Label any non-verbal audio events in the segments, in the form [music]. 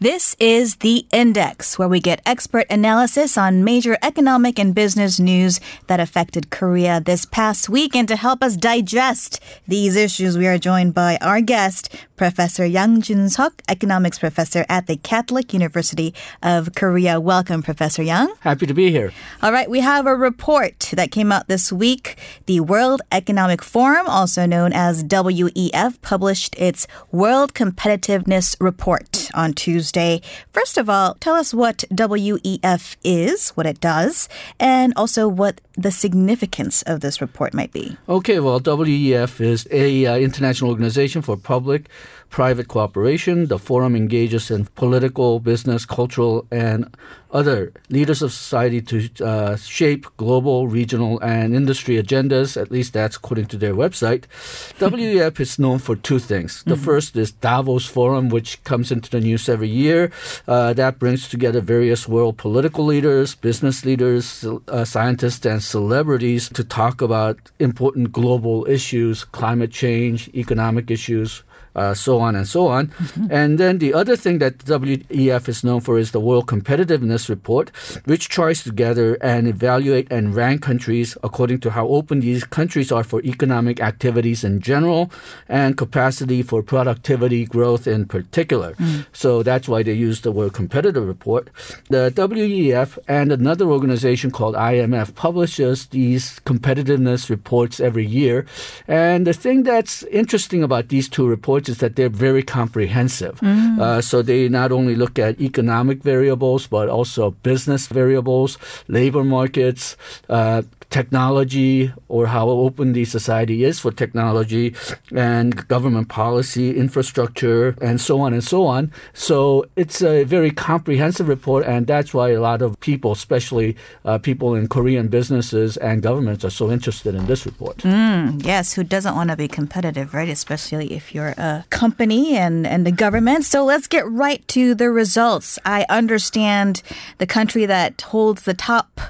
This is The Index, where we get expert analysis on major economic and business news that affected Korea this past week. And to help us digest these issues, we are joined by our guest, Professor Yang Jun-seok, economics professor at the Catholic University of Korea. Welcome, Professor Yang. Happy to be here. All right, we have a report that came out this week. The World Economic Forum, also known as WEF, published its World Competitiveness Report on Tuesday. Tuesday. First of all, tell us what WEF is, what it does, and also what the significance of this report might be. Okay, well, WEF is a uh, international organization for public private cooperation. The forum engages in political, business, cultural, and other leaders of society to uh, shape global, regional, and industry agendas. At least that's according to their website. [laughs] WEF is known for two things. The mm-hmm. first is Davos Forum, which comes into the news every year. Uh, that brings together various world political leaders, business leaders, uh, scientists, and celebrities to talk about important global issues, climate change, economic issues, uh, so on and so on. Mm-hmm. And then the other thing that WEF is known for is the World Competitiveness Report, which tries to gather and evaluate and rank countries according to how open these countries are for economic activities in general and capacity for productivity growth in particular. Mm. So that's why they use the word competitive report. The WEF and another organization called IMF publishes these competitiveness reports every year. And the thing that's interesting about these two reports is that they're very comprehensive. Mm. Uh, so they not only look at economic variables, but also business variables, labor markets, uh, technology or how open the society is for technology and government policy, infrastructure, and so on and so on. So it's a very comprehensive report, and that's why a lot of people, especially uh, people in Korean businesses and governments, are so interested in this report. Mm, yes, who doesn't want to be competitive, right? Especially if you're a company and, and the government. So let's get right to the results. I understand the country that holds the top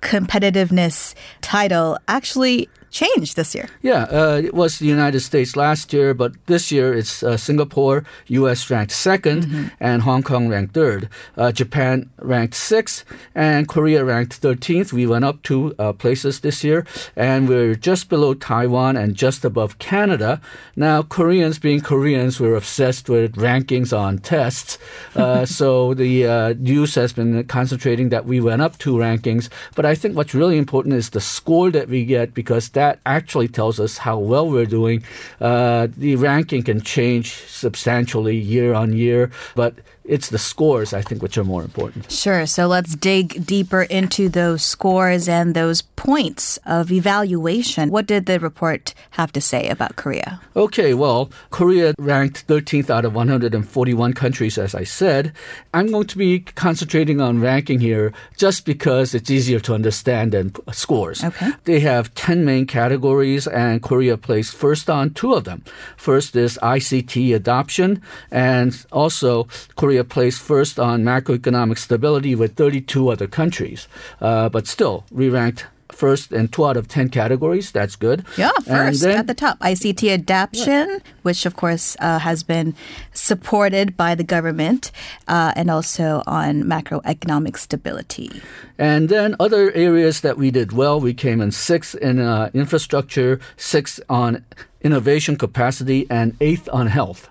competitiveness title. Actually changed this year. Yeah, uh, it was the United States last year, but this year it's uh, Singapore, U.S. ranked 2nd mm-hmm. and Hong Kong ranked third. Uh, Japan ranked sixth, and Korea ranked 13th. We went up two uh, places this year, and we're just below Taiwan and just above Canada. Now, Koreans being Koreans, we're obsessed with rankings on tests. Uh, [laughs] so the uh, news has been concentrating that we went up two rankings, but I think what's really important is the score that we get because that actually tells us how well we're doing. Uh, the ranking can change substantially year on year, but it's the scores, I think, which are more important. Sure. So let's dig deeper into those scores and those points of evaluation. What did the report have to say about Korea? Okay, well, Korea ranked 13th out of 141 countries, as I said. I'm going to be concentrating on ranking here just because it's easier to understand than scores. Okay. They have 10 main categories, and Korea placed first on two of them. First is ICT adoption, and also Korea placed first on macroeconomic stability with 32 other countries. Uh, but still, we ranked first in two out of 10 categories. That's good. Yeah, first then, at the top. ICT adoption, yeah. which of course uh, has been supported by the government, uh, and also on macroeconomic stability. And then other areas that we did well, we came in sixth in uh, infrastructure, sixth on innovation capacity, and eighth on health.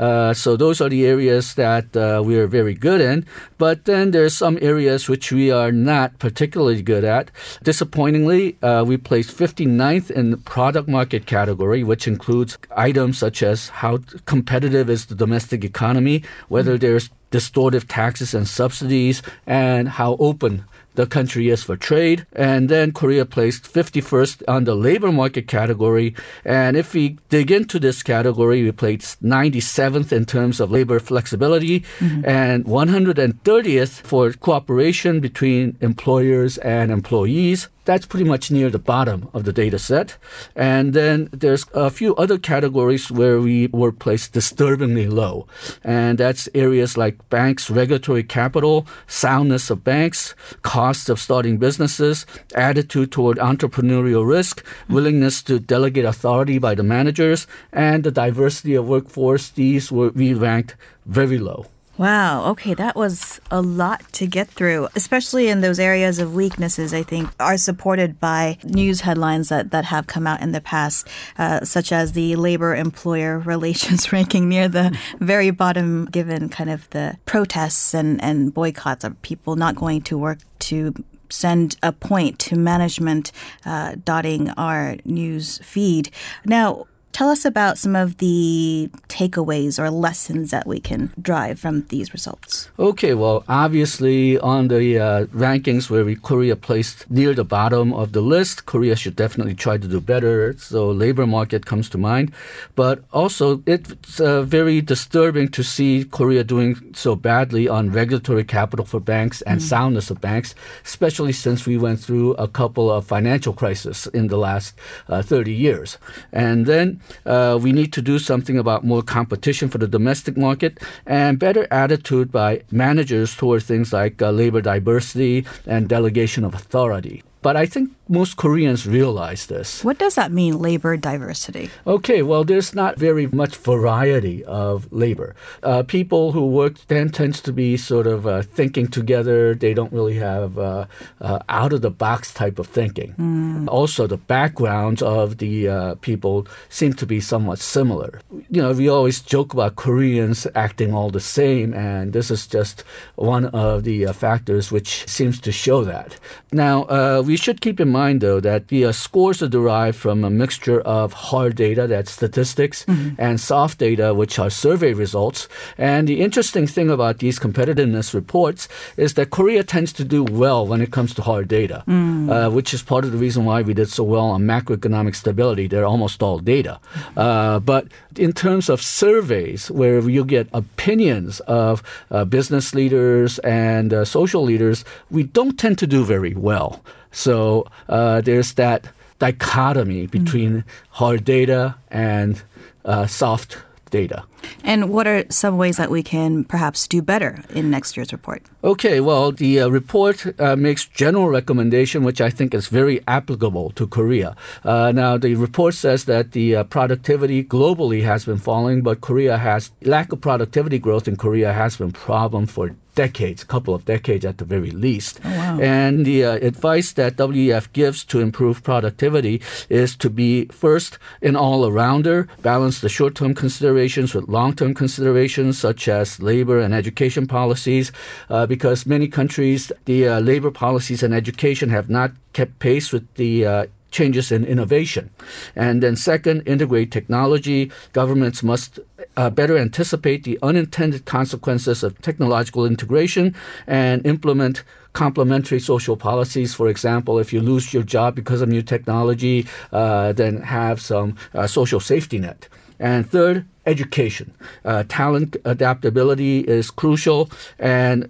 Uh, so those are the areas that uh, we are very good in. But then there's some areas which we are not particularly good at. Disappointingly, uh, we placed 59th in the product market category, which includes items such as how competitive is the domestic economy, whether mm-hmm. there's distortive taxes and subsidies, and how open the country is for trade. And then Korea placed 51st on the labor market category. And if we dig into this category, we placed 97th in terms of labor flexibility mm-hmm. and 130th for cooperation between employers and employees that's pretty much near the bottom of the data set. And then there's a few other categories where we were placed disturbingly low. And that's areas like banks, regulatory capital, soundness of banks, cost of starting businesses, attitude toward entrepreneurial risk, willingness to delegate authority by the managers, and the diversity of workforce. These were we ranked very low. Wow. Okay, that was a lot to get through, especially in those areas of weaknesses. I think are supported by news headlines that that have come out in the past, uh, such as the labor employer [laughs] relations ranking near the very bottom, given kind of the protests and and boycotts of people not going to work to send a point to management uh, dotting our news feed. Now, Tell us about some of the takeaways or lessons that we can drive from these results. Okay, well, obviously, on the uh, rankings where we, Korea placed near the bottom of the list, Korea should definitely try to do better. So, labor market comes to mind. But also, it's uh, very disturbing to see Korea doing so badly on regulatory capital for banks and mm. soundness of banks, especially since we went through a couple of financial crises in the last uh, 30 years. And then uh, we need to do something about more competition for the domestic market and better attitude by managers toward things like uh, labor diversity and delegation of authority. But I think most Koreans realize this. What does that mean, labor diversity? Okay, well, there's not very much variety of labor. Uh, people who work then tends to be sort of uh, thinking together. They don't really have uh, uh out of the box type of thinking. Mm. Also, the backgrounds of the uh, people seem to be somewhat similar. You know, we always joke about Koreans acting all the same, and this is just one of the uh, factors which seems to show that. Now, we should keep in mind, though, that the uh, scores are derived from a mixture of hard data, that's statistics, mm-hmm. and soft data, which are survey results. And the interesting thing about these competitiveness reports is that Korea tends to do well when it comes to hard data, mm. uh, which is part of the reason why we did so well on macroeconomic stability. They're almost all data. Uh, but in terms of surveys, where you get opinions of uh, business leaders and uh, social leaders, we don't tend to do very well. So uh, there's that dichotomy between mm. hard data and uh, soft data. And what are some ways that we can perhaps do better in next year's report? Okay, well, the uh, report uh, makes general recommendation, which I think is very applicable to Korea. Uh, now, the report says that the uh, productivity globally has been falling, but Korea has lack of productivity growth in Korea has been problem for decades, a couple of decades at the very least. Oh, wow. And the uh, advice that WEF gives to improve productivity is to be first an all arounder, balance the short term considerations with long term considerations such as labor and education policies, uh, because many countries, the uh, labor policies and education have not kept pace with the uh, changes in innovation. And then, second, integrate technology. Governments must uh, better anticipate the unintended consequences of technological integration and implement complementary social policies. For example, if you lose your job because of new technology, uh, then have some uh, social safety net. And third, education. Uh, talent adaptability is crucial, and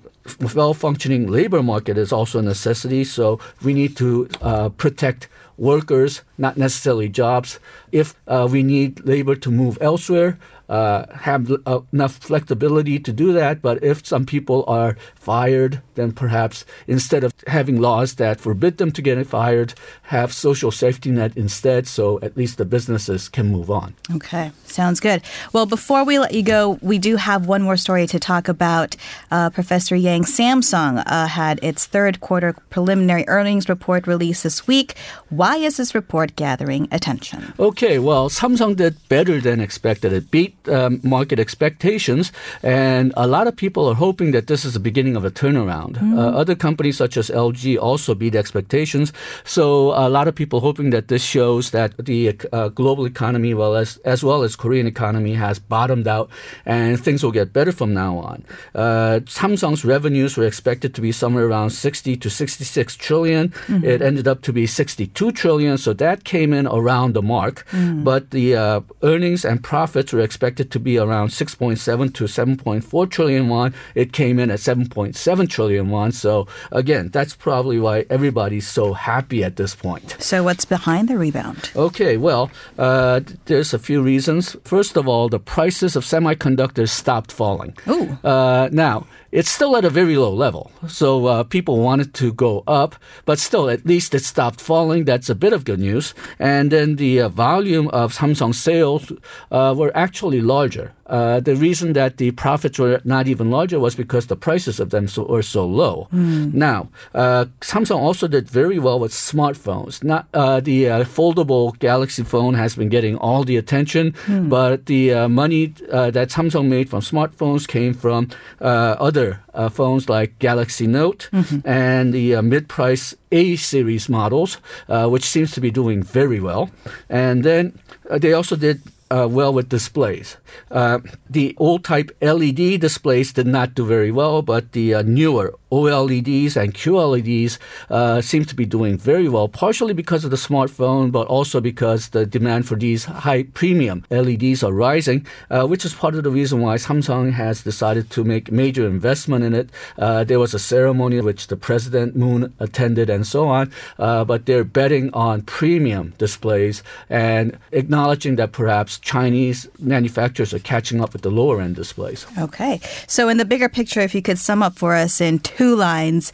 well functioning labor market is also a necessity. So we need to uh, protect workers, not necessarily jobs. If uh, we need labor to move elsewhere, uh, have uh, enough flexibility to do that. But if some people are fired, then perhaps instead of having laws that forbid them to get fired, have social safety net instead, so at least the businesses can move on. Okay, sounds good. Well, before we let you go, we do have one more story to talk about. Uh, Professor Yang Samsung uh, had its third quarter preliminary earnings report released this week. Why is this report gathering attention? Okay, well, Samsung did better than expected. It beat um, market expectations, and a lot of people are hoping that this is the beginning of a turnaround. Mm. Uh, other companies such as LG also beat expectations, so a lot of people hoping that this shows that the uh, global economy, well as as well as Korean economy, has bottomed out, and things will get better from now on. Uh, Samsung's revenues were expected to be somewhere around 60 to 66 trillion. Mm-hmm. It ended up to be 62 trillion, so that came in around the mark. Mm. But the uh, earnings and profits were expected expected to be around 6.7 to 7.4 trillion won. It came in at 7.7 trillion won. So again, that's probably why everybody's so happy at this point. So what's behind the rebound? Okay, well, uh, there's a few reasons. First of all, the prices of semiconductors stopped falling. Ooh. Uh, now, it's still at a very low level. So uh, people wanted to go up, but still, at least it stopped falling. That's a bit of good news. And then the uh, volume of Samsung sales uh, were actually actually larger. Uh, the reason that the profits were not even larger was because the prices of them so, were so low. Mm. Now, uh, Samsung also did very well with smartphones. Not uh, the uh, foldable Galaxy phone has been getting all the attention, mm. but the uh, money uh, that Samsung made from smartphones came from other phones like Galaxy Note mm-hmm. and the mid-price A series models, which seems to be doing very well. And then they also did uh, well with displays. Uh, the old type LED displays did not do very well, but the uh, newer OLEDs and QLEDs uh, seem to be doing very well, partially because of the smartphone, but also because the demand for these high premium LEDs are rising, uh, which is part of the reason why Samsung has decided to make major investment in it. Uh, there was a ceremony which the President Moon attended and so on, uh, but they're betting on premium displays and acknowledging that perhaps Chinese manufacturers are catching up with the lower end displays. Okay. So, in the bigger picture, if you could sum up for us in two lines.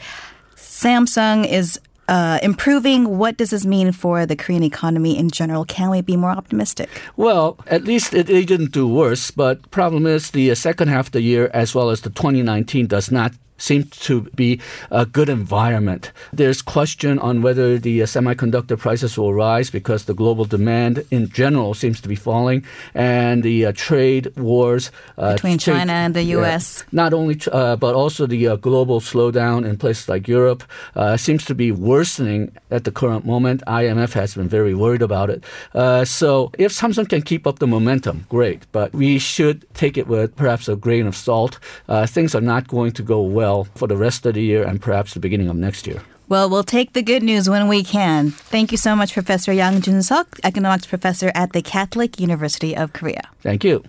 Samsung is uh, improving. What does this mean for the Korean economy in general? Can we be more optimistic? Well, at least it, it didn't do worse. But problem is the second half of the year, as well as the 2019, does not seem to be a good environment. There's question on whether the uh, semiconductor prices will rise because the global demand in general seems to be falling, and the uh, trade wars uh, between trade, China and the U.S. not only uh, but also the uh, global slowdown in places like Europe uh, seems to be worsening at the current moment. IMF has been very worried about it. so if Samsung can keep up the momentum, great. But we should take it with perhaps a grain of salt. things are not going to go well well for the rest of the year and perhaps the beginning of next year. Well, we'll take the good news when we can. Thank you so much, Professor Yang Jun Suk, economics professor at the Catholic University of Korea. Thank you.